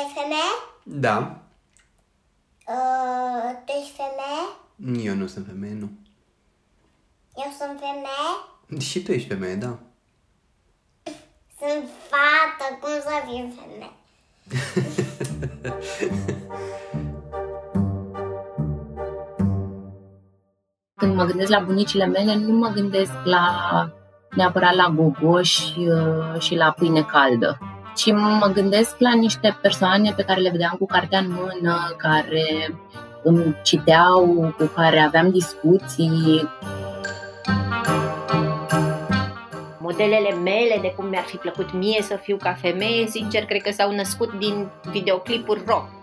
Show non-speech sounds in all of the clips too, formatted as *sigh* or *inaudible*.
e femeie? Da. Uh, tu ești femeie? Eu nu sunt femeie, nu. Eu sunt femeie? Și tu ești femeie, da. Sunt fată, cum să fiu femeie? *laughs* Când mă gândesc la bunicile mele, nu mă gândesc la neapărat la gogoș uh, și la pâine caldă, ci mă gândesc la niște persoane pe care le vedeam cu cartea în mână, care îmi citeau, cu care aveam discuții. Modelele mele de cum mi-ar fi plăcut mie să fiu ca femeie, sincer, cred că s-au născut din videoclipuri rock. *laughs*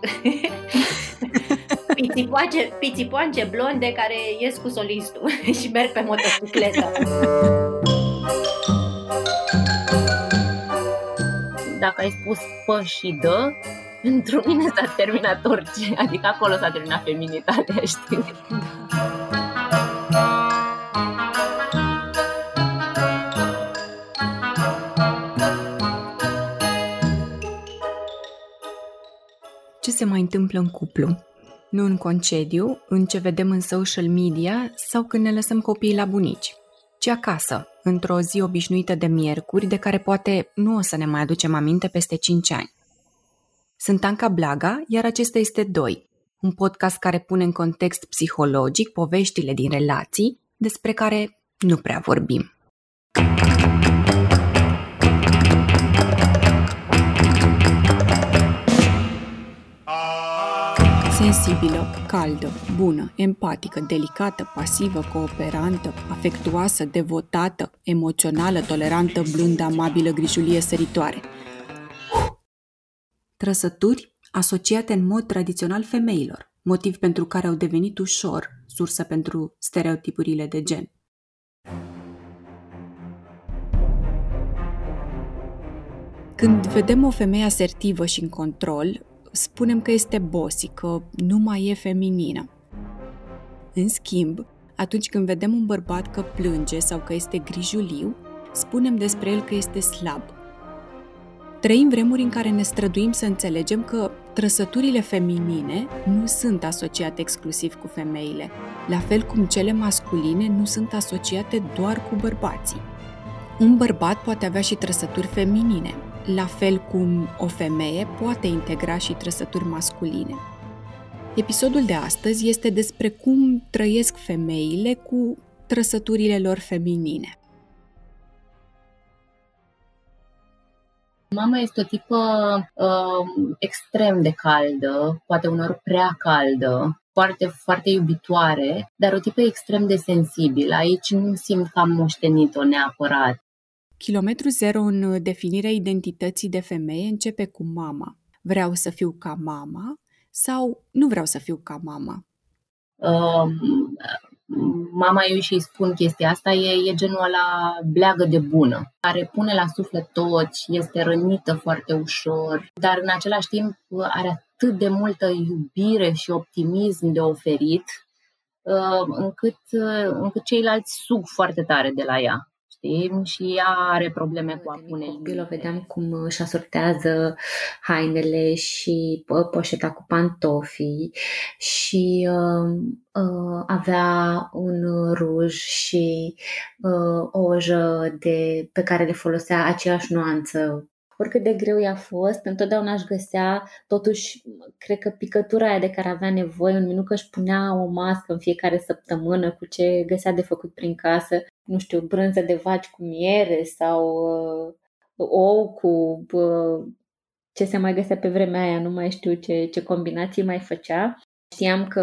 pițipoace, pițipoance blonde care ies cu solistul *laughs* și merg pe motocicletă. *laughs* Dacă ai spus pă și dă, *laughs* pentru mine s-a terminat orice, adică acolo s-a terminat feminitatea, *laughs* știi? Ce se mai întâmplă în cuplu? Nu în concediu, în ce vedem în social media sau când ne lăsăm copiii la bunici, ci acasă, într-o zi obișnuită de miercuri de care poate nu o să ne mai aducem aminte peste 5 ani. Sunt Anca Blaga, iar acesta este Doi, un podcast care pune în context psihologic poveștile din relații despre care nu prea vorbim. Sensibilă, caldă, bună, empatică, delicată, pasivă, cooperantă, afectuoasă, devotată, emoțională, tolerantă, blândă, amabilă, grijulie, săritoare. Trăsături asociate în mod tradițional femeilor, motiv pentru care au devenit ușor sursă pentru stereotipurile de gen. Când vedem o femeie asertivă și în control, spunem că este bossy, că nu mai e feminină. În schimb, atunci când vedem un bărbat că plânge sau că este grijuliu, spunem despre el că este slab. Trăim vremuri în care ne străduim să înțelegem că trăsăturile feminine nu sunt asociate exclusiv cu femeile, la fel cum cele masculine nu sunt asociate doar cu bărbații. Un bărbat poate avea și trăsături feminine, la fel cum o femeie poate integra și trăsături masculine. Episodul de astăzi este despre cum trăiesc femeile cu trăsăturile lor feminine. Mama este o tipă uh, extrem de caldă, poate unor prea caldă, foarte, foarte iubitoare, dar o tipă extrem de sensibilă. Aici nu simt că am moștenit-o neapărat. Kilometru zero în definirea identității de femeie începe cu mama. Vreau să fiu ca mama sau nu vreau să fiu ca mama? Uh, mama eu și spun chestia asta, e, e genul ăla bleagă de bună, care pune la suflet toți, este rănită foarte ușor, dar în același timp are atât de multă iubire și optimism de oferit, uh, încât, uh, încât ceilalți sug foarte tare de la ea știi? Și ea are probleme cu a pune copil, o vedeam cum își asortează hainele și poșeta cu pantofii și uh, uh, avea un ruj și uh, o ojă de, pe care le folosea aceeași nuanță oricât de greu i-a fost, întotdeauna își găsea, totuși, cred că picătura aia de care avea nevoie, un minut că își punea o mască în fiecare săptămână cu ce găsea de făcut prin casă, nu știu, brânză de vaci cu miere sau uh, ou cu uh, ce se mai găsea pe vremea aia, nu mai știu ce, ce combinații mai făcea. Știam că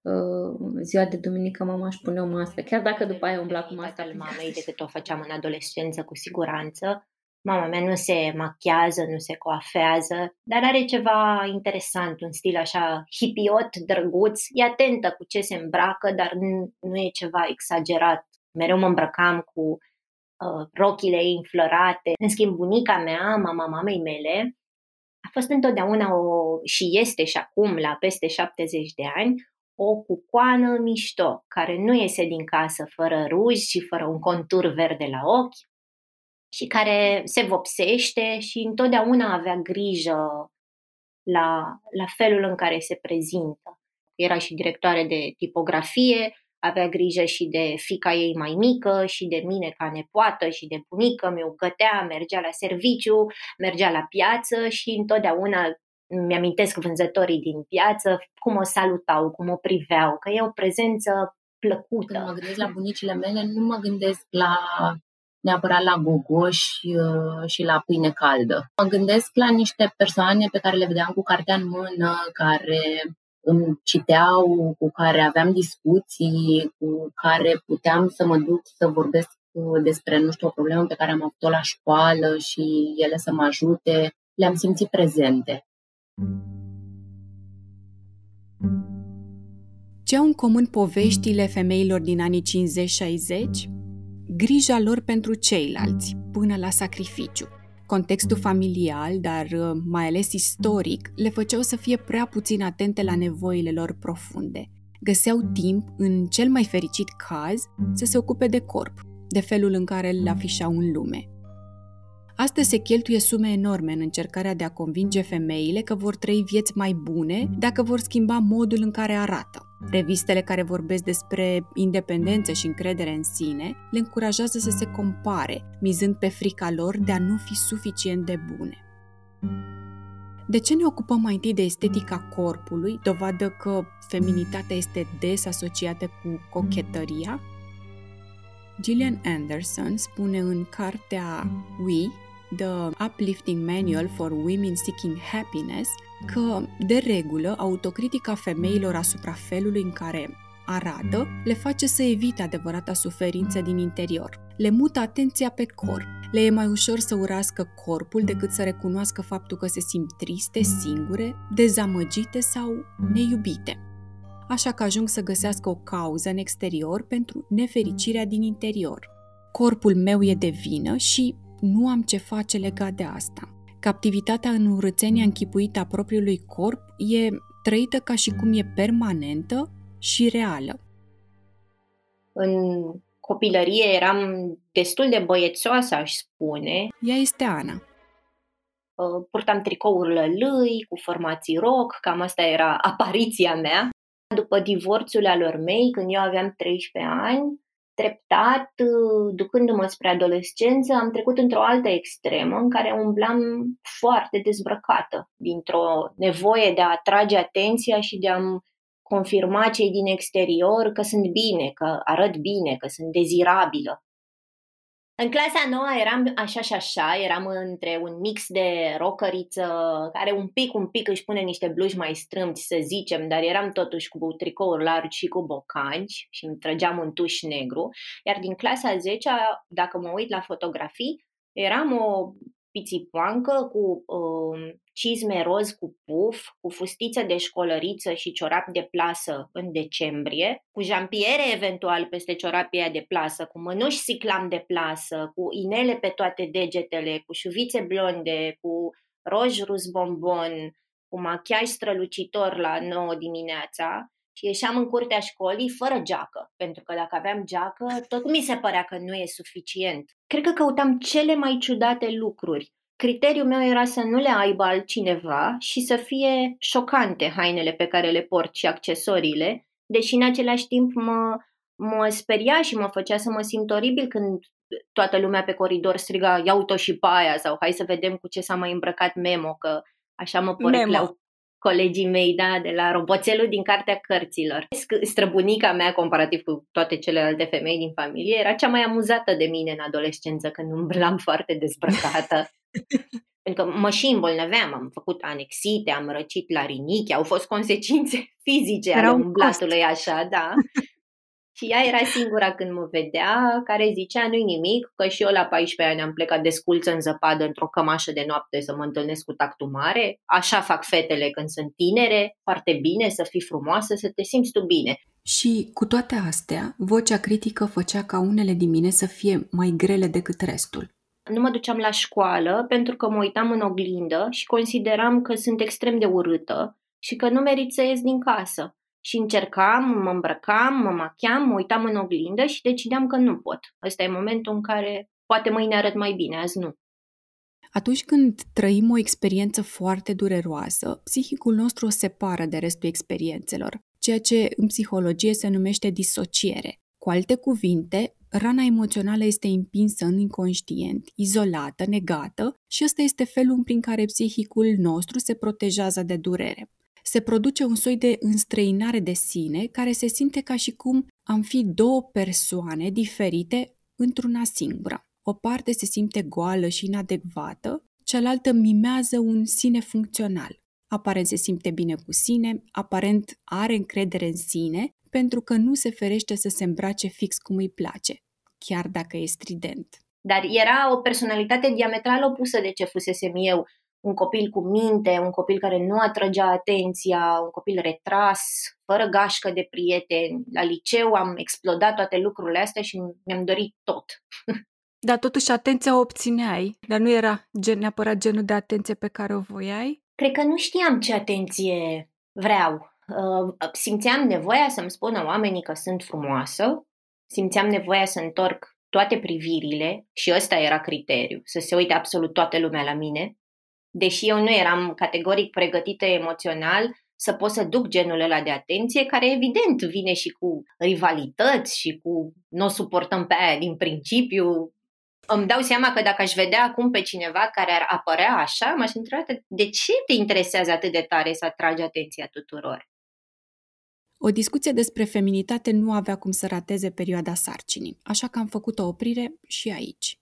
uh, ziua de duminică mama își pune o mască, chiar dacă după aia umbla cu masca lui mamei decât o făceam în adolescență cu siguranță. Mama mea nu se machiază, nu se coafează, dar are ceva interesant, un stil așa hipiot, drăguț, e atentă cu ce se îmbracă, dar nu, nu e ceva exagerat. Mereu mă îmbrăcam cu uh, rochile ei înflorate. În schimb, bunica mea, mama mamei mele, a fost întotdeauna o, și este și acum, la peste 70 de ani, o cucoană mișto, care nu iese din casă fără ruj și fără un contur verde la ochi, și care se vopsește și întotdeauna avea grijă la, la felul în care se prezintă. Era și directoare de tipografie, avea grijă și de fica ei mai mică și de mine ca nepoată și de bunică, mi-o gătea, mergea la serviciu, mergea la piață și întotdeauna mi-amintesc vânzătorii din piață cum o salutau, cum o priveau, că e o prezență plăcută. Când mă gândesc la bunicile mele, nu mă gândesc la neapărat la gogoș uh, și la pâine caldă. Mă gândesc la niște persoane pe care le vedeam cu cartea în mână, care îmi citeau, cu care aveam discuții, cu care puteam să mă duc să vorbesc despre, nu știu, o problemă pe care am avut-o la școală și ele să mă ajute. Le-am simțit prezente. Ce au în comun poveștile femeilor din anii 50-60? Grija lor pentru ceilalți, până la sacrificiu. Contextul familial, dar uh, mai ales istoric, le făceau să fie prea puțin atente la nevoile lor profunde. Găseau timp, în cel mai fericit caz, să se ocupe de corp, de felul în care îl afișau în lume. Astăzi se cheltuie sume enorme în încercarea de a convinge femeile că vor trăi vieți mai bune dacă vor schimba modul în care arată. Revistele care vorbesc despre independență și încredere în sine le încurajează să se compare, mizând pe frica lor de a nu fi suficient de bune. De ce ne ocupăm mai întâi de estetica corpului, dovadă că feminitatea este des asociată cu cochetăria? Gillian Anderson spune în cartea We, The Uplifting Manual for Women Seeking Happiness, că, de regulă, autocritica femeilor asupra felului în care arată le face să evite adevărata suferință din interior. Le mută atenția pe corp. Le e mai ușor să urască corpul decât să recunoască faptul că se simt triste, singure, dezamăgite sau neiubite. Așa că ajung să găsească o cauză în exterior pentru nefericirea din interior. Corpul meu e de vină și nu am ce face legat de asta. Captivitatea în urățenia închipuită a propriului corp e trăită ca și cum e permanentă și reală. În copilărie eram destul de băiețoasă, aș spune. Ea este Ana. Purtam tricouri lălâi, cu formații rock, cam asta era *laughs* apariția mea. După divorțul alor mei, când eu aveam 13 ani, treptat, uh, ducându-mă spre adolescență, am trecut într-o altă extremă în care umblam foarte dezbrăcată, dintr-o nevoie de a atrage atenția și de a-mi confirma cei din exterior că sunt bine, că arăt bine, că sunt dezirabilă. În clasa nouă eram așa și așa, eram între un mix de rockeriță care un pic, un pic își pune niște bluși mai strâmți, să zicem, dar eram totuși cu tricouri largi și cu bocanci și îmi trăgeam un tuș negru. Iar din clasa 10 dacă mă uit la fotografii, eram o pițipoancă cu uh, cizme roz cu puf, cu fustiță de școlăriță și ciorap de plasă în decembrie, cu jampiere eventual peste ciorapia de plasă, cu mănuși siclam de plasă, cu inele pe toate degetele, cu șuvițe blonde, cu roj rus bombon, cu machiaj strălucitor la 9 dimineața și ieșeam în curtea școlii fără geacă, pentru că dacă aveam geacă, tot mi se părea că nu e suficient. Cred că căutam cele mai ciudate lucruri. Criteriul meu era să nu le aibă altcineva și să fie șocante hainele pe care le port și accesoriile, deși în același timp mă, mă speria și mă făcea să mă simt oribil când toată lumea pe coridor striga ia uite și pe aia sau hai să vedem cu ce s-a mai îmbrăcat Memo, că așa mă porecleau colegii mei, da, de la roboțelul din cartea cărților. Străbunica mea, comparativ cu toate celelalte femei din familie, era cea mai amuzată de mine în adolescență, când umblam foarte dezbrăcată. *laughs* Pentru că mă și îmbolnăveam, am făcut anexite, am răcit la rinichi, au fost consecințe fizice ale umblatului așa, da. *laughs* Și ea era singura când mă vedea, care zicea nu-i nimic, că și eu la 14 ani am plecat de sculță în zăpadă într-o cămașă de noapte să mă întâlnesc cu tactul mare. Așa fac fetele când sunt tinere, foarte bine să fii frumoasă, să te simți tu bine. Și cu toate astea, vocea critică făcea ca unele din mine să fie mai grele decât restul. Nu mă duceam la școală pentru că mă uitam în oglindă și consideram că sunt extrem de urâtă și că nu merit să ies din casă și încercam, mă îmbrăcam, mă machiam, mă uitam în oglindă și decideam că nu pot. Ăsta e momentul în care poate mâine arăt mai bine, azi nu. Atunci când trăim o experiență foarte dureroasă, psihicul nostru o separă de restul experiențelor, ceea ce în psihologie se numește disociere. Cu alte cuvinte, rana emoțională este împinsă în inconștient, izolată, negată și ăsta este felul prin care psihicul nostru se protejează de durere. Se produce un soi de înstrăinare de sine care se simte ca și cum am fi două persoane diferite într-una singură. O parte se simte goală și inadecvată, cealaltă mimează un sine funcțional. Aparent se simte bine cu sine, aparent are încredere în sine, pentru că nu se ferește să se îmbrace fix cum îi place, chiar dacă e strident. Dar era o personalitate diametral opusă de ce fusesem eu. Un copil cu minte, un copil care nu atrăgea atenția, un copil retras, fără gașcă de prieteni. La liceu am explodat toate lucrurile astea și mi-am dorit tot. *laughs* Dar totuși atenția o obțineai, dar nu era gen, neapărat genul de atenție pe care o voiai? Cred că nu știam ce atenție vreau. Uh, simțeam nevoia să-mi spună oamenii că sunt frumoasă, simțeam nevoia să întorc toate privirile și ăsta era criteriu, să se uite absolut toată lumea la mine, deși eu nu eram categoric pregătită emoțional să pot să duc genul ăla de atenție, care evident vine și cu rivalități și cu nu o suportăm pe aia din principiu. Îmi dau seama că dacă aș vedea acum pe cineva care ar apărea așa, m-aș întreba de ce te interesează atât de tare să atragi atenția tuturor? O discuție despre feminitate nu avea cum să rateze perioada sarcinii, așa că am făcut o oprire și aici.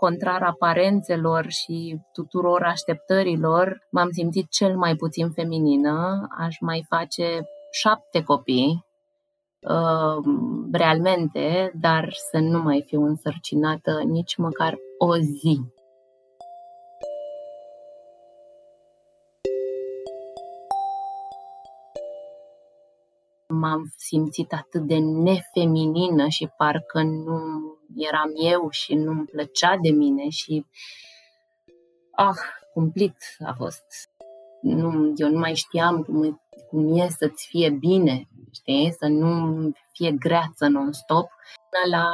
Contrar aparențelor și tuturor așteptărilor, m-am simțit cel mai puțin feminină. Aș mai face șapte copii, uh, realmente, dar să nu mai fiu însărcinată nici măcar o zi. m-am simțit atât de nefeminină și parcă nu eram eu și nu-mi plăcea de mine și ah, cumplit a fost. Nu, eu nu mai știam cum, cum e să-ți fie bine, știi? Să nu fie greață non-stop. Până la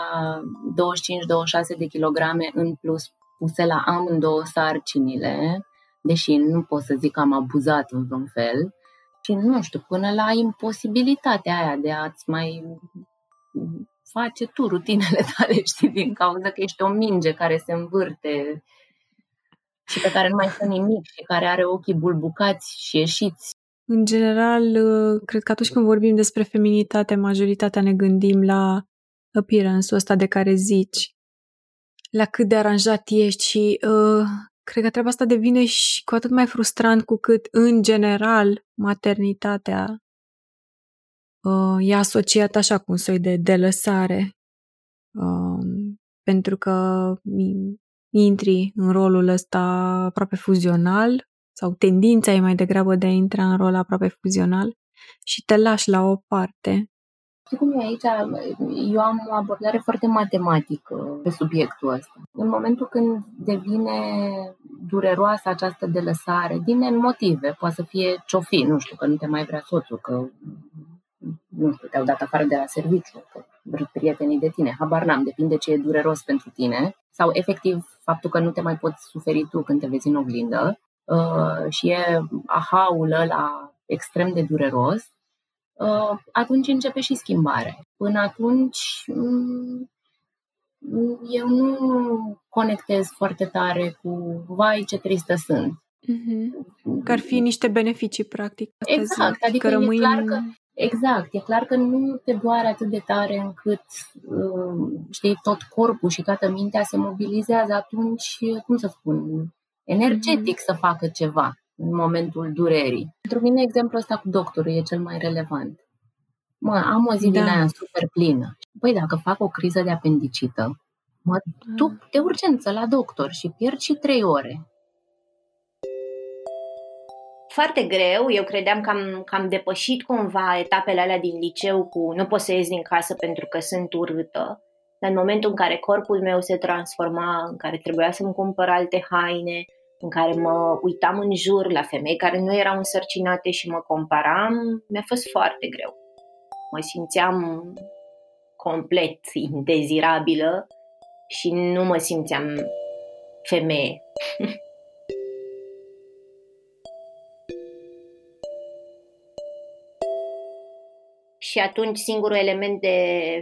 25-26 de kilograme în plus puse la amândouă sarcinile, deși nu pot să zic că am abuzat în vreun fel, și nu știu, până la imposibilitatea aia de a-ți mai face tu rutinele *laughs* tale, știi, din cauza că ești o minge care se învârte și pe care nu mai stă nimic și care are ochii bulbucați și ieșiți. În general, cred că atunci când vorbim despre feminitate, majoritatea ne gândim la appearance-ul ăsta de care zici, la cât de aranjat ești și uh, cred că treaba asta devine și cu atât mai frustrant cu cât, în general, maternitatea uh, e asociată așa cu un soi de delăsare. Uh, pentru că intri în rolul ăsta aproape fuzional sau tendința e mai degrabă de a intra în rol aproape fuzional și te lași la o parte Știi cum e aici? Eu am o abordare foarte matematică pe subiectul ăsta. În momentul când devine dureroasă această delăsare, din motive, poate să fie ce nu știu, că nu te mai vrea soțul, că nu știu, te-au dat afară de la serviciu, că prietenii de tine, habar n-am, depinde ce e dureros pentru tine, sau efectiv faptul că nu te mai poți suferi tu când te vezi în oglindă uh, și e ahaul ăla extrem de dureros, Uh, atunci începe și schimbarea. Până atunci, mm, eu nu conectez foarte tare cu vai ce tristă sunt. Mm-hmm. Că ar fi niște beneficii, practic. Exact, zic, adică că rămâi... e clar că, exact, e clar că nu te doare atât de tare încât, uh, știi, tot corpul și toată mintea se mobilizează atunci, cum să spun, energetic mm-hmm. să facă ceva în momentul durerii. Pentru mine, exemplul ăsta cu doctorul e cel mai relevant. Mă, am o zi da. din aia super plină. Păi dacă fac o criză de apendicită, mă duc ah. de urgență la doctor și pierd și trei ore. Foarte greu, eu credeam că am, că am depășit cumva etapele alea din liceu cu nu pot să ies din casă pentru că sunt urâtă. Dar în momentul în care corpul meu se transforma, în care trebuia să-mi cumpăr alte haine, în care mă uitam în jur la femei care nu erau însărcinate și mă comparam, mi-a fost foarte greu. Mă simțeam complet indezirabilă și nu mă simțeam femeie. *laughs* și atunci singurul element de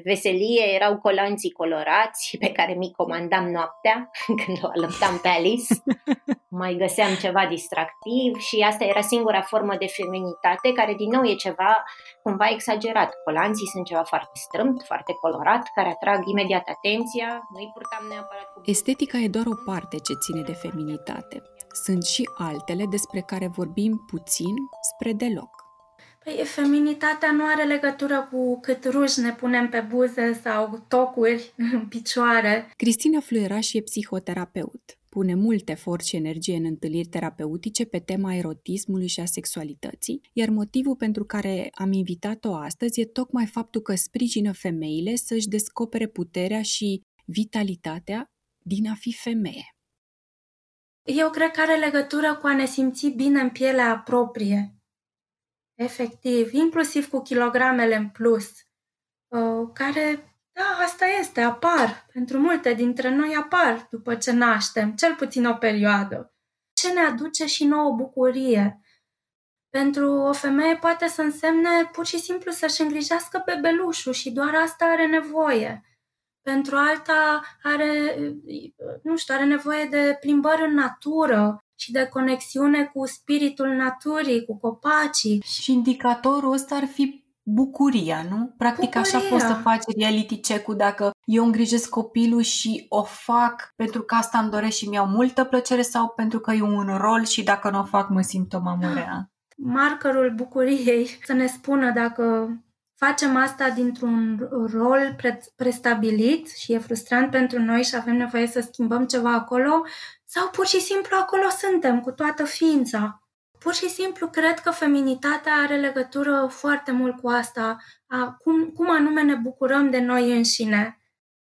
veselie erau colanții colorați pe care mi comandam noaptea *laughs* când o alăptam pe Alice. *laughs* Mai găseam ceva distractiv și asta era singura formă de feminitate care din nou e ceva cumva exagerat. Colanții sunt ceva foarte strâmt, foarte colorat, care atrag imediat atenția. Nu-i purtam neapărat cu... Estetica e doar o parte ce ține de feminitate. Sunt și altele despre care vorbim puțin spre deloc. Păi, feminitatea nu are legătură cu cât ruj ne punem pe buze sau tocuri *laughs* în picioare. Cristina Fluieraș e psihoterapeut. Pune mult efort și energie în întâlniri terapeutice pe tema erotismului și a sexualității, iar motivul pentru care am invitat-o astăzi e tocmai faptul că sprijină femeile să-și descopere puterea și vitalitatea din a fi femeie. Eu cred că are legătură cu a ne simți bine în pielea proprie, Efectiv, inclusiv cu kilogramele în plus, uh, care, da, asta este, apar. Pentru multe dintre noi apar după ce naștem, cel puțin o perioadă. Ce ne aduce și nouă bucurie. Pentru o femeie poate să însemne pur și simplu să-și îngrijească bebelușul și doar asta are nevoie. Pentru alta are, nu știu, are nevoie de plimbări în natură, și de conexiune cu spiritul naturii, cu copacii. Și indicatorul ăsta ar fi bucuria, nu? Practic bucuria. așa poți să faci reality check-ul dacă eu îngrijesc copilul și o fac pentru că asta îmi doresc și mi-au multă plăcere sau pentru că e un rol și dacă nu o fac mă simt o mamă rea. Markerul bucuriei să ne spună dacă facem asta dintr-un rol pre- prestabilit și e frustrant pentru noi și avem nevoie să schimbăm ceva acolo sau pur și simplu acolo suntem cu toată ființa. Pur și simplu cred că feminitatea are legătură foarte mult cu asta, a cum, cum anume ne bucurăm de noi înșine.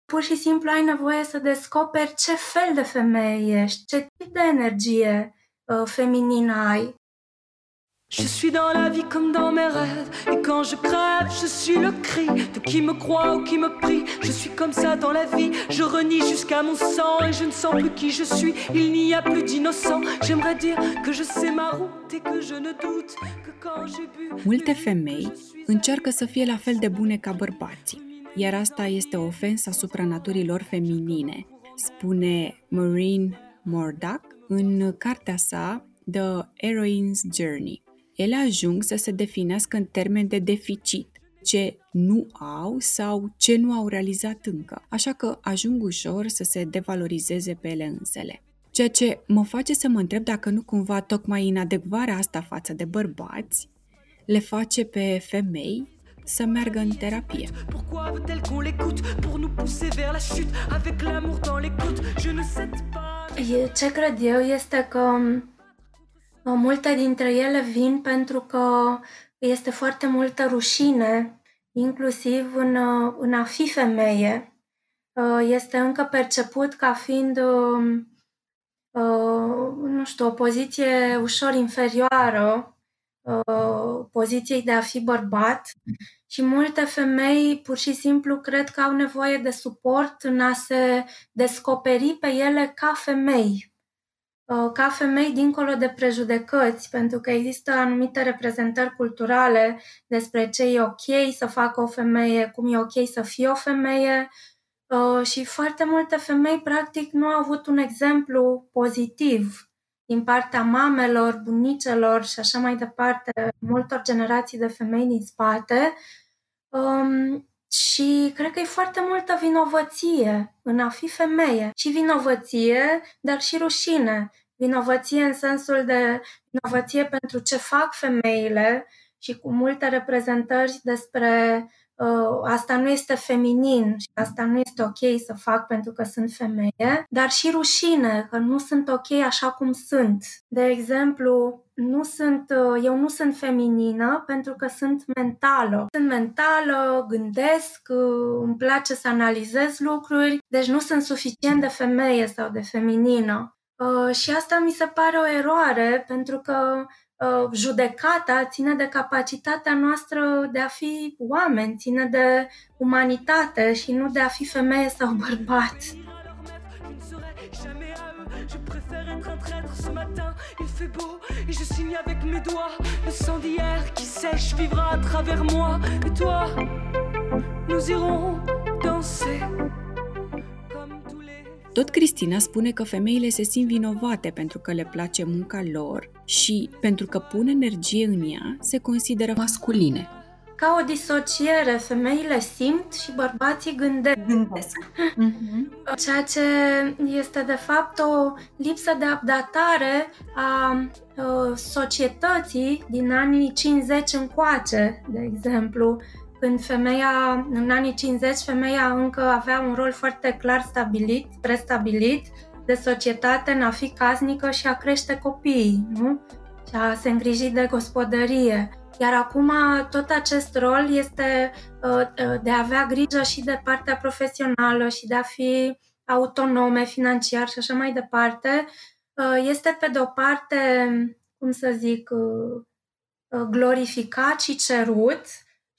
Pur și simplu ai nevoie să descoperi ce fel de femeie ești, ce tip de energie uh, feminină ai. Je suis dans la vie comme dans mes rêves. Et quand je crève, je suis le cri De qui me croit ou qui me prie. Je suis comme ça dans la vie. Je renie jusqu'à mon sang Et je ne sens plus qui je suis. Il n'y a plus d'innocent. J'aimerais dire que je sais ma route Et que je ne doute que quand j'ai bu Multe femei încearcă să fie la fel de bune ca bărbații, iar asta este o ofensă asupra naturilor feminine, spune Maureen Murdoch în cartea sa The Heroine's Journey. Ele ajung să se definească în termen de deficit, ce nu au sau ce nu au realizat încă, așa că ajung ușor să se devalorizeze pe ele însele. Ceea ce mă face să mă întreb dacă nu cumva tocmai inadecvarea asta față de bărbați le face pe femei să meargă în terapie. Ce cred eu este că Multe dintre ele vin pentru că este foarte multă rușine, inclusiv în, în a fi femeie. Este încă perceput ca fiind, nu știu, o poziție ușor inferioară poziției de a fi bărbat și multe femei pur și simplu cred că au nevoie de suport în a se descoperi pe ele ca femei, Uh, ca femei dincolo de prejudecăți, pentru că există anumite reprezentări culturale despre ce e ok să facă o femeie, cum e ok să fie o femeie uh, și foarte multe femei practic nu au avut un exemplu pozitiv din partea mamelor, bunicelor și așa mai departe, multor generații de femei din spate. Um, și cred că e foarte multă vinovăție în a fi femeie. Și vinovăție, dar și rușine. Vinovăție în sensul de vinovăție pentru ce fac femeile și cu multe reprezentări despre uh, asta nu este feminin și asta nu este ok să fac pentru că sunt femeie, dar și rușine că nu sunt ok așa cum sunt. De exemplu, nu sunt, uh, eu nu sunt feminină pentru că sunt mentală. Sunt mentală, gândesc, uh, îmi place să analizez lucruri, deci nu sunt suficient de femeie sau de feminină. Uh, și asta mi se pare o eroare pentru că uh, judecata ține de capacitatea noastră de a fi oameni, ține de umanitate și nu de a fi femeie sau bărbat. Je préfère être un traître ce matin. Il fait beau et je signe avec mes doigts. Le sang d'hier qui sèche vivra à travers moi. Et toi, nous irons danser. Tot Cristina spune că femeile se simt vinovate pentru că le place munca lor și pentru că pun energie în ea, se consideră masculine ca o disociere. Femeile simt și bărbații gândesc. Gândesc. Mm-hmm. Ceea ce este de fapt o lipsă de updatare a societății din anii 50 încoace, de exemplu, când femeia, în anii 50, femeia încă avea un rol foarte clar stabilit, prestabilit de societate în a fi casnică și a crește copiii, nu? Și a se îngriji de gospodărie. Iar acum tot acest rol este uh, uh, de a avea grijă și de partea profesională și de a fi autonome financiar și așa mai departe. Uh, este pe de o parte, cum să zic, glorificat și cerut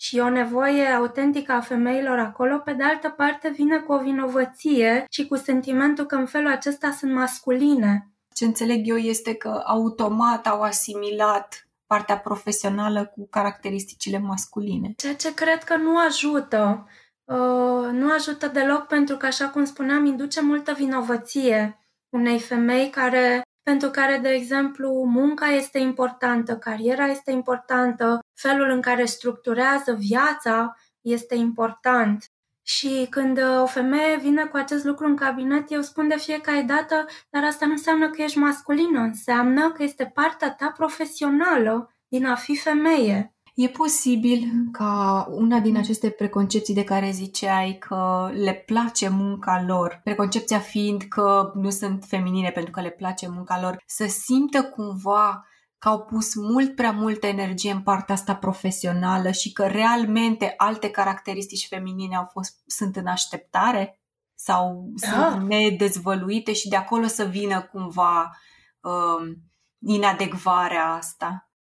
și o nevoie autentică a femeilor acolo, pe de altă parte vine cu o vinovăție și cu sentimentul că în felul acesta sunt masculine. Ce înțeleg eu este că automat au asimilat partea profesională cu caracteristicile masculine. Ceea ce cred că nu ajută. Uh, nu ajută deloc pentru că, așa cum spuneam, induce multă vinovăție unei femei care, pentru care, de exemplu, munca este importantă, cariera este importantă, felul în care structurează viața este important. Și când o femeie vine cu acest lucru în cabinet, eu spun de fiecare dată, dar asta nu înseamnă că ești masculină, înseamnă că este partea ta profesională din a fi femeie. E posibil ca una din aceste preconcepții de care ziceai că le place munca lor, preconcepția fiind că nu sunt feminine pentru că le place munca lor, să simtă cumva că au pus mult prea multă energie în partea asta profesională și că realmente alte caracteristici feminine au fost, sunt în așteptare sau da. sunt nedezvăluite și de acolo să vină cumva um, inadecvarea asta.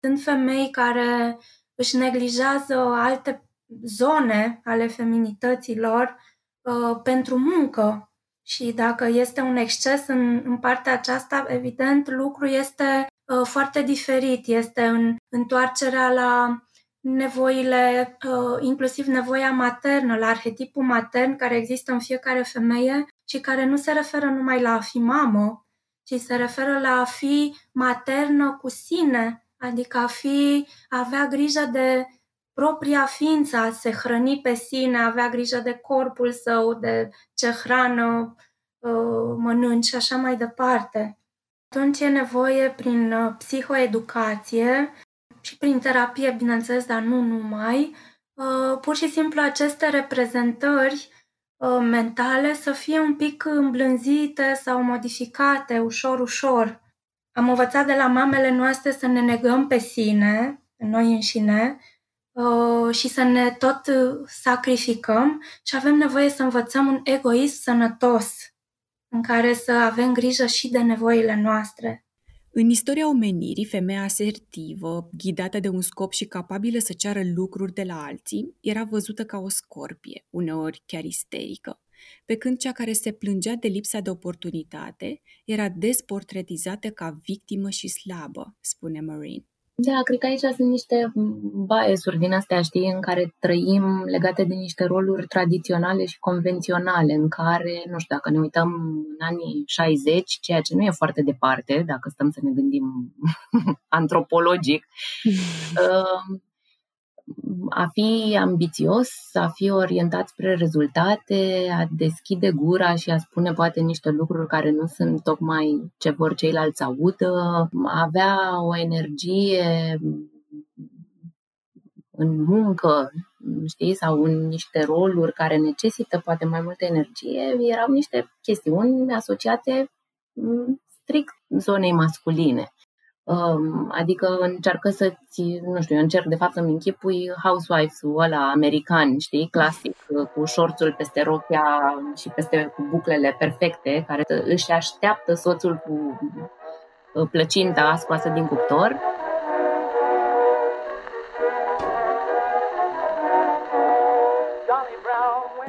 Sunt femei care își neglijează alte zone ale feminităților uh, pentru muncă. Și dacă este un exces în, în partea aceasta, evident, lucru este Uh, foarte diferit. Este în întoarcerea la nevoile, uh, inclusiv nevoia maternă, la arhetipul matern care există în fiecare femeie și care nu se referă numai la a fi mamă, ci se referă la a fi maternă cu sine, adică a fi, a avea grijă de propria ființă, a se hrăni pe sine, a avea grijă de corpul său, de ce hrană uh, mănânci și așa mai departe. Atunci e nevoie prin uh, psihoeducație și prin terapie, bineînțeles, dar nu numai, uh, pur și simplu aceste reprezentări uh, mentale să fie un pic îmblânzite sau modificate ușor, ușor. Am învățat de la mamele noastre să ne negăm pe sine, noi înșine, și să ne tot sacrificăm și avem nevoie să învățăm un egoism sănătos în care să avem grijă și de nevoile noastre. În istoria omenirii, femeia asertivă, ghidată de un scop și capabilă să ceară lucruri de la alții, era văzută ca o scorpie, uneori chiar isterică, pe când cea care se plângea de lipsa de oportunitate era desportretizată ca victimă și slabă, spune Marine. Da, cred că aici sunt niște biasuri din astea, știi, în care trăim legate de niște roluri tradiționale și convenționale, în care, nu știu, dacă ne uităm în anii 60, ceea ce nu e foarte departe, dacă stăm să ne gândim *laughs* antropologic, uh, *laughs* a fi ambițios, a fi orientat spre rezultate, a deschide gura și a spune poate niște lucruri care nu sunt tocmai ce vor ceilalți să audă, a avea o energie în muncă, știi, sau în niște roluri care necesită poate mai multă energie, erau niște chestiuni asociate mm, strict zonei masculine. Um, adică încearcă să-ți, nu știu, eu încerc de fapt să-mi închipui housewives-ul ăla american, știi, clasic, cu șorțul peste rochia și peste cu buclele perfecte, care își așteaptă soțul cu uh, plăcinta scoasă din cuptor.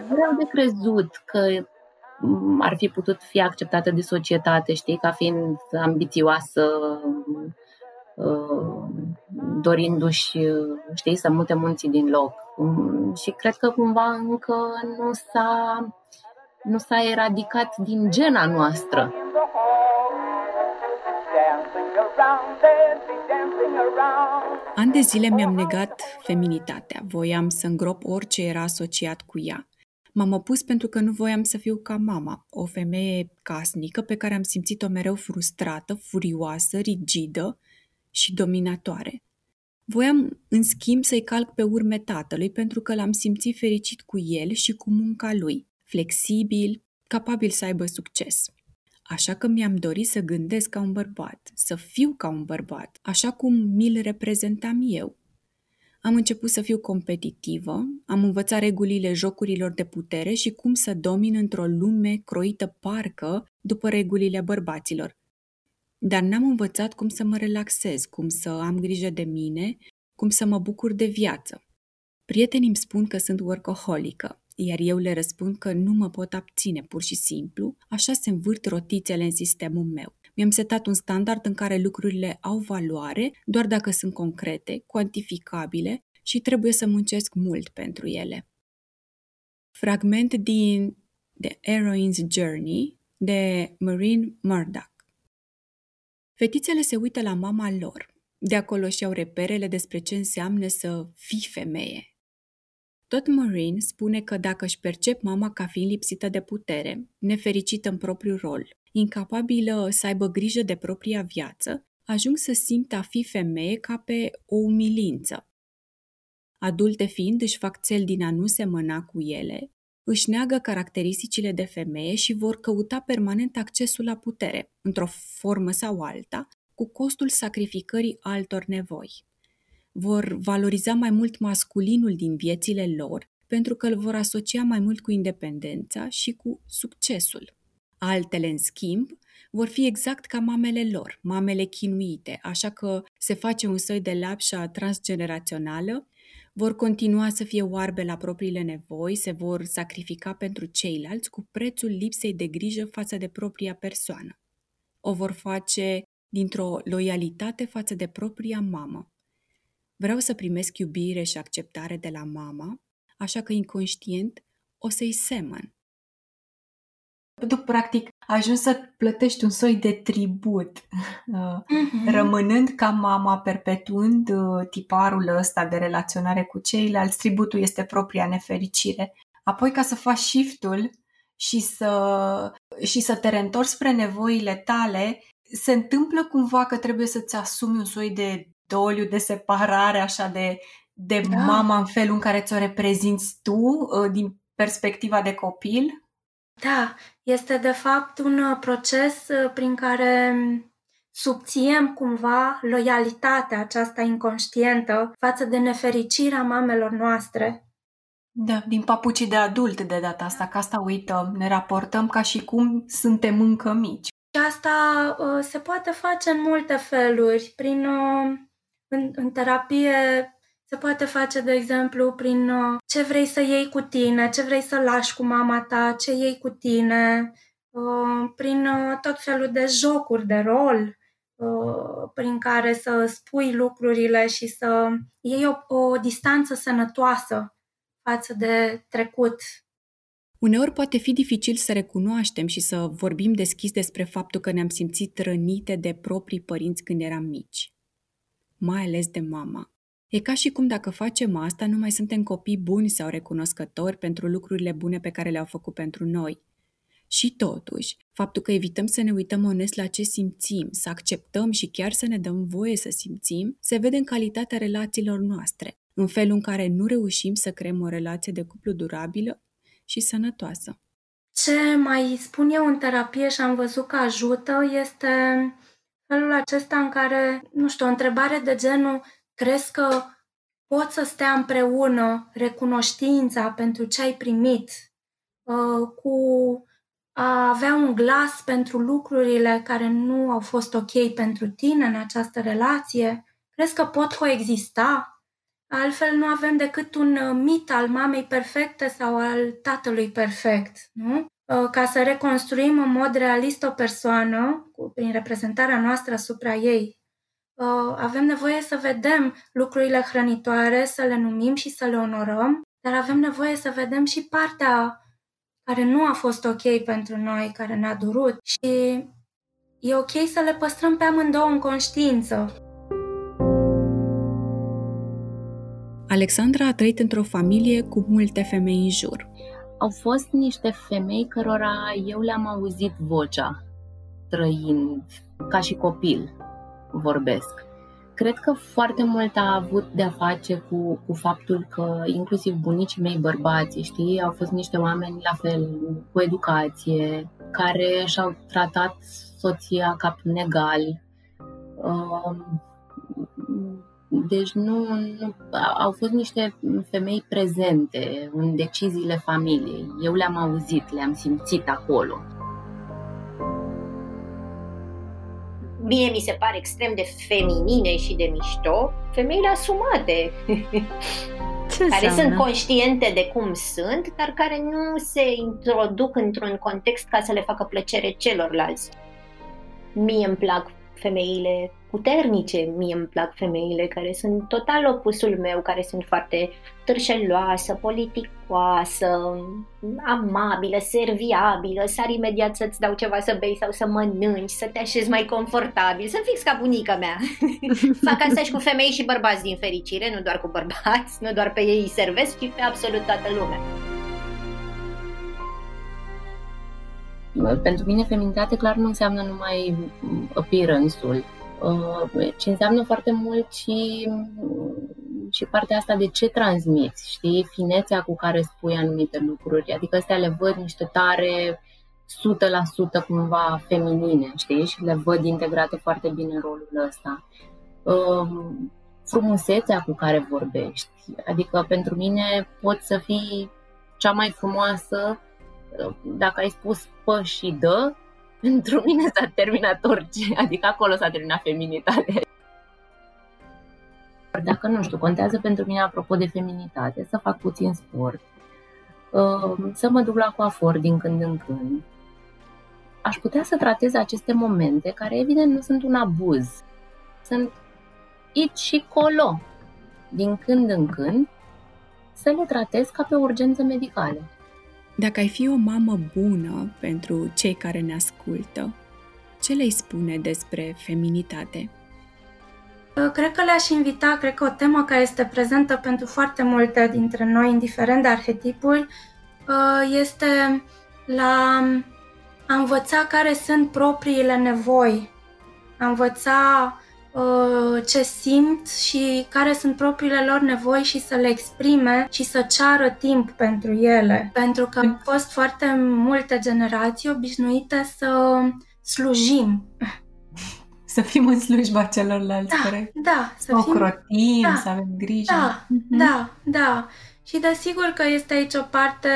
Vreau de crezut că mm, ar fi putut fi acceptată de societate, știi, ca fiind ambițioasă, dorindu-și, știi, să mute munții din loc. Mm, și cred că cumva încă nu s-a, nu s-a eradicat din gena noastră. An de zile mi-am negat feminitatea. Voiam să îngrop orice era asociat cu ea. M-am opus pentru că nu voiam să fiu ca mama, o femeie casnică pe care am simțit-o mereu frustrată, furioasă, rigidă și dominatoare. Voiam, în schimb, să-i calc pe urme tatălui pentru că l-am simțit fericit cu el și cu munca lui, flexibil, capabil să aibă succes. Așa că mi-am dorit să gândesc ca un bărbat, să fiu ca un bărbat, așa cum mi-l reprezentam eu. Am început să fiu competitivă, am învățat regulile jocurilor de putere și cum să domin într-o lume croită parcă după regulile bărbaților. Dar n-am învățat cum să mă relaxez, cum să am grijă de mine, cum să mă bucur de viață. Prietenii îmi spun că sunt workaholică, iar eu le răspund că nu mă pot abține pur și simplu, așa se învârt rotițele în sistemul meu. Mi-am setat un standard în care lucrurile au valoare doar dacă sunt concrete, cuantificabile și trebuie să muncesc mult pentru ele. Fragment din The Heroine's Journey de Maureen Murdoch. Fetițele se uită la mama lor. De acolo și-au reperele despre ce înseamnă să fii femeie, tot Maureen spune că dacă își percep mama ca fiind lipsită de putere, nefericită în propriul rol, incapabilă să aibă grijă de propria viață, ajung să simtă a fi femeie ca pe o umilință. Adulte fiind își fac cel din a nu semăna cu ele, își neagă caracteristicile de femeie și vor căuta permanent accesul la putere, într-o formă sau alta, cu costul sacrificării altor nevoi vor valoriza mai mult masculinul din viețile lor pentru că îl vor asocia mai mult cu independența și cu succesul. Altele, în schimb, vor fi exact ca mamele lor, mamele chinuite, așa că se face un soi de lapșa transgenerațională, vor continua să fie oarbe la propriile nevoi, se vor sacrifica pentru ceilalți cu prețul lipsei de grijă față de propria persoană. O vor face dintr-o loialitate față de propria mamă. Vreau să primesc iubire și acceptare de la mama, așa că inconștient o să-i semăn. Tu, practic, ajungi să plătești un soi de tribut, mm-hmm. *laughs* rămânând ca mama, perpetuând uh, tiparul ăsta de relaționare cu ceilalți, tributul este propria nefericire. Apoi, ca să faci shiftul și să, și să te reîntorci spre nevoile tale, se întâmplă cumva că trebuie să-ți asumi un soi de doliu, de separare, așa de, de da. mama în felul în care ți-o reprezinți tu uh, din perspectiva de copil? Da, este de fapt un uh, proces uh, prin care subțiem cumva loialitatea aceasta inconștientă față de nefericirea mamelor noastre. Da, din papucii de adult de data asta, că asta uităm, ne raportăm ca și cum suntem încă mici. Și asta uh, se poate face în multe feluri, prin uh, în, în terapie se poate face, de exemplu, prin uh, ce vrei să iei cu tine, ce vrei să lași cu mama ta, ce iei cu tine, uh, prin uh, tot felul de jocuri de rol, prin care să spui lucrurile și să iei o, o distanță sănătoasă față de trecut. Uneori poate fi dificil să recunoaștem și să vorbim deschis despre faptul că ne-am simțit rănite de proprii părinți când eram mici mai ales de mama. E ca și cum dacă facem asta, nu mai suntem copii buni sau recunoscători pentru lucrurile bune pe care le-au făcut pentru noi. Și totuși, faptul că evităm să ne uităm onest la ce simțim, să acceptăm și chiar să ne dăm voie să simțim, se vede în calitatea relațiilor noastre, în felul în care nu reușim să creăm o relație de cuplu durabilă și sănătoasă. Ce mai spun eu în terapie și am văzut că ajută este felul acesta în care, nu știu, o întrebare de genul, crezi că pot să stea împreună recunoștința pentru ce ai primit, uh, cu a avea un glas pentru lucrurile care nu au fost ok pentru tine în această relație? Crezi că pot coexista? Altfel nu avem decât un uh, mit al mamei perfecte sau al tatălui perfect, nu? Uh, ca să reconstruim în mod realist o persoană, prin reprezentarea noastră asupra ei, uh, avem nevoie să vedem lucrurile hrănitoare, să le numim și să le onorăm, dar avem nevoie să vedem și partea care nu a fost ok pentru noi, care ne-a durut și e ok să le păstrăm pe amândouă în conștiință. Alexandra a trăit într-o familie cu multe femei în jur. Au fost niște femei cărora eu le-am auzit vocea, trăind ca și copil, vorbesc. Cred că foarte mult a avut de-a face cu, cu faptul că inclusiv bunicii mei bărbați, știi, au fost niște oameni la fel, cu educație, care și-au tratat soția ca un egal. Um, deci nu, nu, au fost niște femei prezente în deciziile familiei. Eu le-am auzit, le-am simțit acolo. Mie mi se pare extrem de feminine și de mișto femeile asumate. Ce care sunt conștiente de cum sunt, dar care nu se introduc într-un context ca să le facă plăcere celorlalți. Mie îmi plac femeile puternice. Mie îmi plac femeile care sunt total opusul meu, care sunt foarte târșeloasă, politicoasă, amabilă, serviabilă, sar imediat să-ți dau ceva să bei sau să mănânci, să te așezi mai confortabil, să fix ca bunica mea. *laughs* Fac asta și cu femei și bărbați din fericire, nu doar cu bărbați, nu doar pe ei îi servesc, ci pe absolut toată lumea. Pentru mine feminitate clar nu înseamnă numai appearance-ul, uh, ci înseamnă foarte mult și, și partea asta de ce transmiți, știi, finețea cu care spui anumite lucruri, adică astea le văd niște tare 100% cumva feminine, știi, și le văd integrate foarte bine în rolul ăsta. Uh, frumusețea cu care vorbești, adică pentru mine poți să fii cea mai frumoasă dacă ai spus pă și dă, pentru mine s-a terminat orice, adică acolo s-a terminat feminitatea. Dacă nu știu, contează pentru mine, apropo de feminitate, să fac puțin sport, uh, să mă duc la coafor din când în când. Aș putea să tratez aceste momente, care evident nu sunt un abuz, sunt it și colo, din când în când, să le tratez ca pe urgență medicale. Dacă ai fi o mamă bună pentru cei care ne ascultă, ce le-ai spune despre feminitate? Uh, cred că le-aș invita, cred că o temă care este prezentă pentru foarte multe dintre noi, indiferent de arhetipuri, uh, este la a învăța care sunt propriile nevoi, a învăța Uh, ce simt și care sunt propriile lor nevoi și să le exprime și să ceară timp pentru ele. Pentru că au fost foarte multe generații obișnuite să slujim. Să fim în slujba celorlalți, da, corect? Da, să, să fim... ocrotim, da, să avem grijă. Da, mm-hmm. da, da. Și desigur că este aici o parte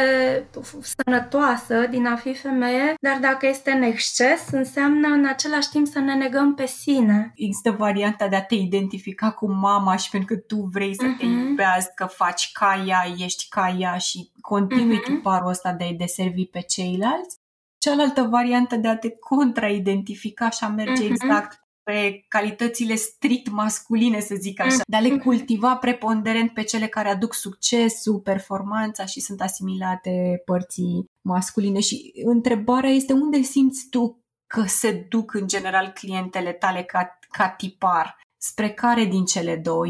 sănătoasă din a fi femeie, dar dacă este în exces, înseamnă în același timp să ne negăm pe sine. Există varianta de a te identifica cu mama și pentru că tu vrei să uh-huh. te mhm. iubească, faci ca ea, ești ca ea și continui uh-huh. parul ăsta de a-i deservi pe ceilalți. Cealaltă variantă de a te contraidentifica și a merge uh-huh. exact pe calitățile strict masculine, să zic așa, de a le cultiva preponderent pe cele care aduc succesul, performanța și sunt asimilate părții masculine. Și întrebarea este unde simți tu că se duc în general clientele tale ca, ca tipar? Spre care din cele două?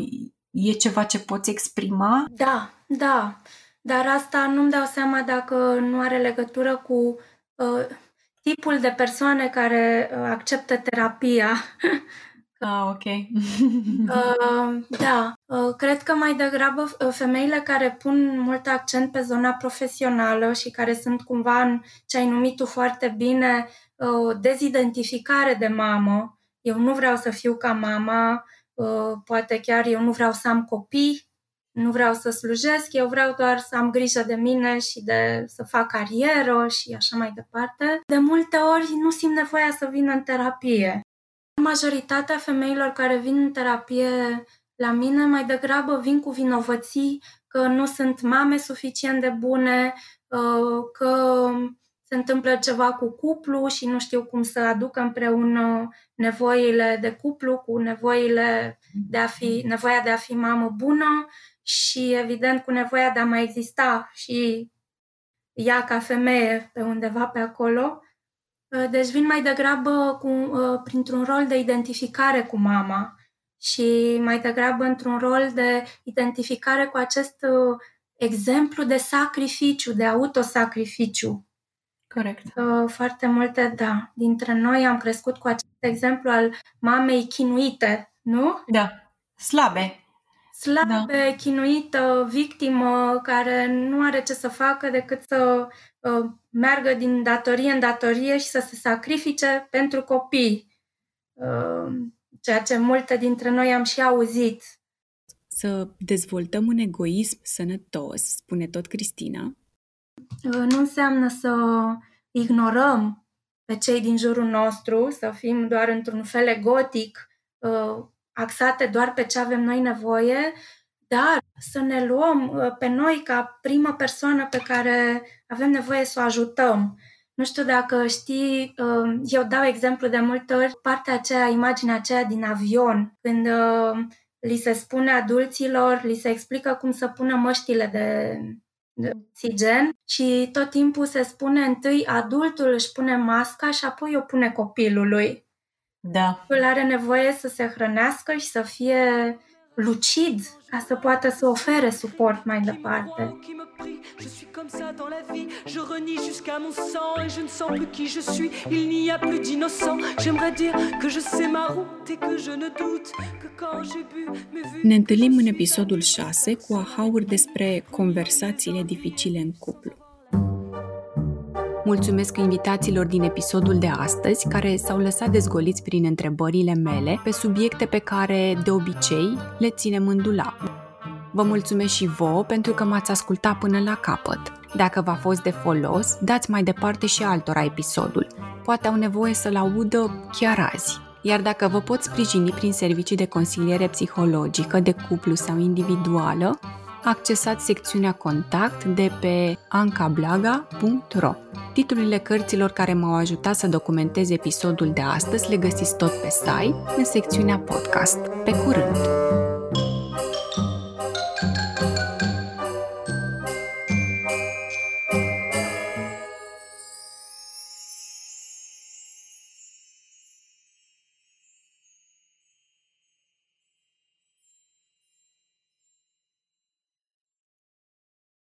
E ceva ce poți exprima? Da, da. Dar asta nu-mi dau seama dacă nu are legătură cu uh, tipul de persoane care uh, acceptă terapia. *laughs* Ah, ok. *laughs* uh, da, uh, cred că mai degrabă uh, femeile care pun mult accent pe zona profesională și care sunt cumva în ce ai numit tu foarte bine, uh, dezidentificare de mamă. Eu nu vreau să fiu ca mama, uh, poate chiar eu nu vreau să am copii, nu vreau să slujesc, eu vreau doar să am grijă de mine și de să fac carieră și așa mai departe. De multe ori nu simt nevoia să vin în terapie. Majoritatea femeilor care vin în terapie La mine mai degrabă vin cu vinovății că nu sunt mame suficient de bune, uh, că se întâmplă ceva cu cuplu și nu știu cum să aduc împreună nevoile de cuplu cu nevoile de a fi, nevoia de a fi mamă bună și evident cu nevoia de a mai exista și ea ca femeie pe undeva pe acolo. Uh, deci vin mai degrabă cu, uh, printr-un rol de identificare cu mama și mai degrabă într-un rol de identificare cu acest uh, exemplu de sacrificiu, de autosacrificiu. Corect. Foarte multe, da. Dintre noi am crescut cu acest exemplu al mamei chinuite, nu? Da. Slabe. Slabe, da. chinuită, victimă, care nu are ce să facă decât să uh, meargă din datorie în datorie și să se sacrifice pentru copii. Uh, ceea ce multe dintre noi am și auzit. Să dezvoltăm un egoism sănătos, spune tot Cristina. Uh, nu înseamnă să ignorăm pe cei din jurul nostru, să fim doar într-un fel egotic, uh, axate doar pe ce avem noi nevoie, dar să ne luăm uh, pe noi ca primă persoană pe care avem nevoie să o ajutăm. Nu știu dacă știi, uh, eu dau exemplu de multe ori partea aceea, imaginea aceea din avion, când uh, li se spune adulților, li se explică cum să pună măștile de, de oxigen și tot timpul se spune întâi adultul își pune masca și apoi o pune copilului. Da. El are nevoie să se hrănească și să fie lucid ca să poată să ofere suport mai departe. Je suis comme ça dans la vie, je renie jusqu'à mon sang et je ne sens plus qui je suis. Il n'y a plus d'innocent. J'aimerais dire que je sais ma route et que je ne doute que quand j'ai bu mes vues. Ne întâlnim în episodul 6 cu ahauri despre conversațiile dificile în cuplu. Mulțumesc invitațiilor din episodul de astăzi care s-au lăsat dezgoliți prin întrebările mele pe subiecte pe care, de obicei, le ținem în dulap. Vă mulțumesc și vouă pentru că m-ați ascultat până la capăt. Dacă v-a fost de folos, dați mai departe și altora episodul. Poate au nevoie să-l audă chiar azi. Iar dacă vă pot sprijini prin servicii de consiliere psihologică, de cuplu sau individuală, accesați secțiunea Contact de pe ancablaga.ro. Titlurile cărților care m-au ajutat să documentez episodul de astăzi le găsiți tot pe site, în secțiunea podcast. Pe curând!